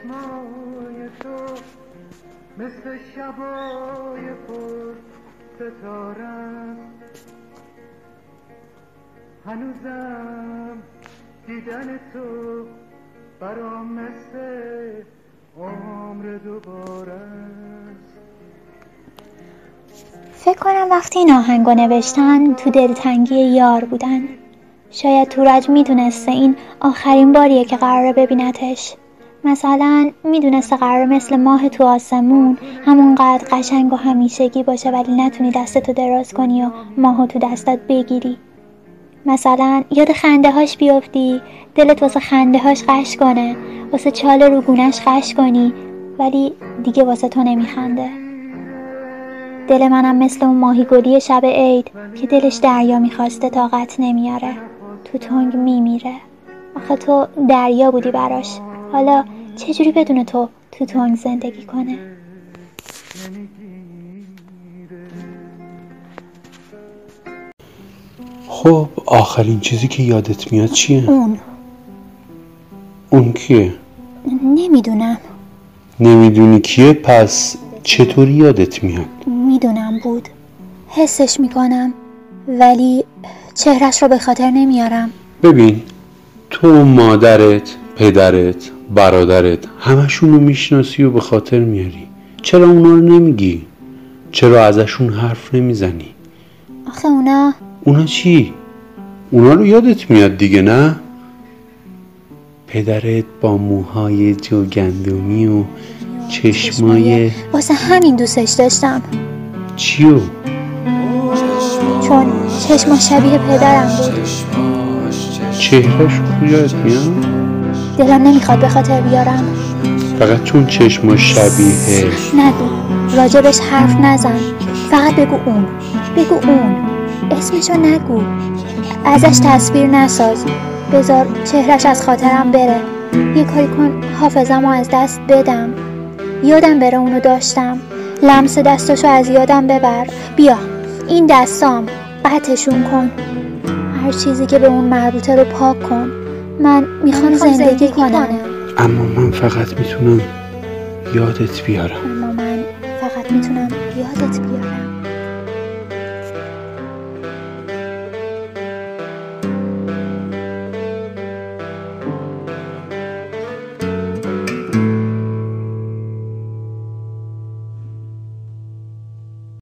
چشمای تو مثل شبای پر ستاره هنوزم دیدن تو برام مثل عمر دوباره فکر کنم وقتی این آهنگو نوشتن تو دلتنگی یار بودن. شاید تورج می‌دونسته این آخرین باریه که قراره ببینتش. مثلا می‌دونسته قرار مثل ماه تو آسمون همونقدر قشنگ و همیشگی باشه ولی نتونی دستتو دراز کنی و ماهو تو دستت بگیری. مثلا یاد خنده هاش بیفتی دلت واسه خنده هاش قش کنه واسه چال روگونش قش کنی ولی دیگه واسه تو نمیخنده. دل منم مثل اون ماهی گلی شب عید که دلش دریا می‌خواسته طاقت نمیاره. تو تنگ میمیره. آخه تو دریا بودی براش. حالا چجوری بدون تو تو تنگ زندگی کنه؟ خب آخرین چیزی که یادت میاد چیه؟ اون. اون کیه؟ نمی‌دونم. نمی‌دونی کیه؟ پس چطوری یادت میاد؟ می‌دونم بود. حسش می‌کنم. ولی چهرش رو به خاطر نمیارم. ببین تو مادرت پدرت برادرت همشون رو می‌شناسی و به خاطر میاری چرا اونا رو نمیگی؟ چرا ازشون حرف نمی‌زنی؟ آخه اونا اونا چی؟ اونا رو یادت میاد دیگه نه؟ پدرت با موهای جوگندمی و چشمای واسه همین دوستش داشتم چیو؟ چون چشما شبیه پدرم بود چهرش رو یادت میاد؟ دلم نمی‌خواد به خاطر بیارم. فقط چون چشما شبیه نگو راجبش حرف نزن. فقط بگو اون. بگو اون. اسمشو نگو. ازش تصویر نساز. بذار چهرش از خاطرم بره. یه کاری کن حافظم از دست بدم. یادم بره اونو داشتم. لمس دستاشو از یادم ببر. بیا این دستام. قطعشون کن. هر چیزی که به اون مربوطه رو پاک کن. من می‌خوام زندگی, کنم. اما من فقط می‌تونم یادت بیارم. اما من فقط می‌تونم یادت بیارم.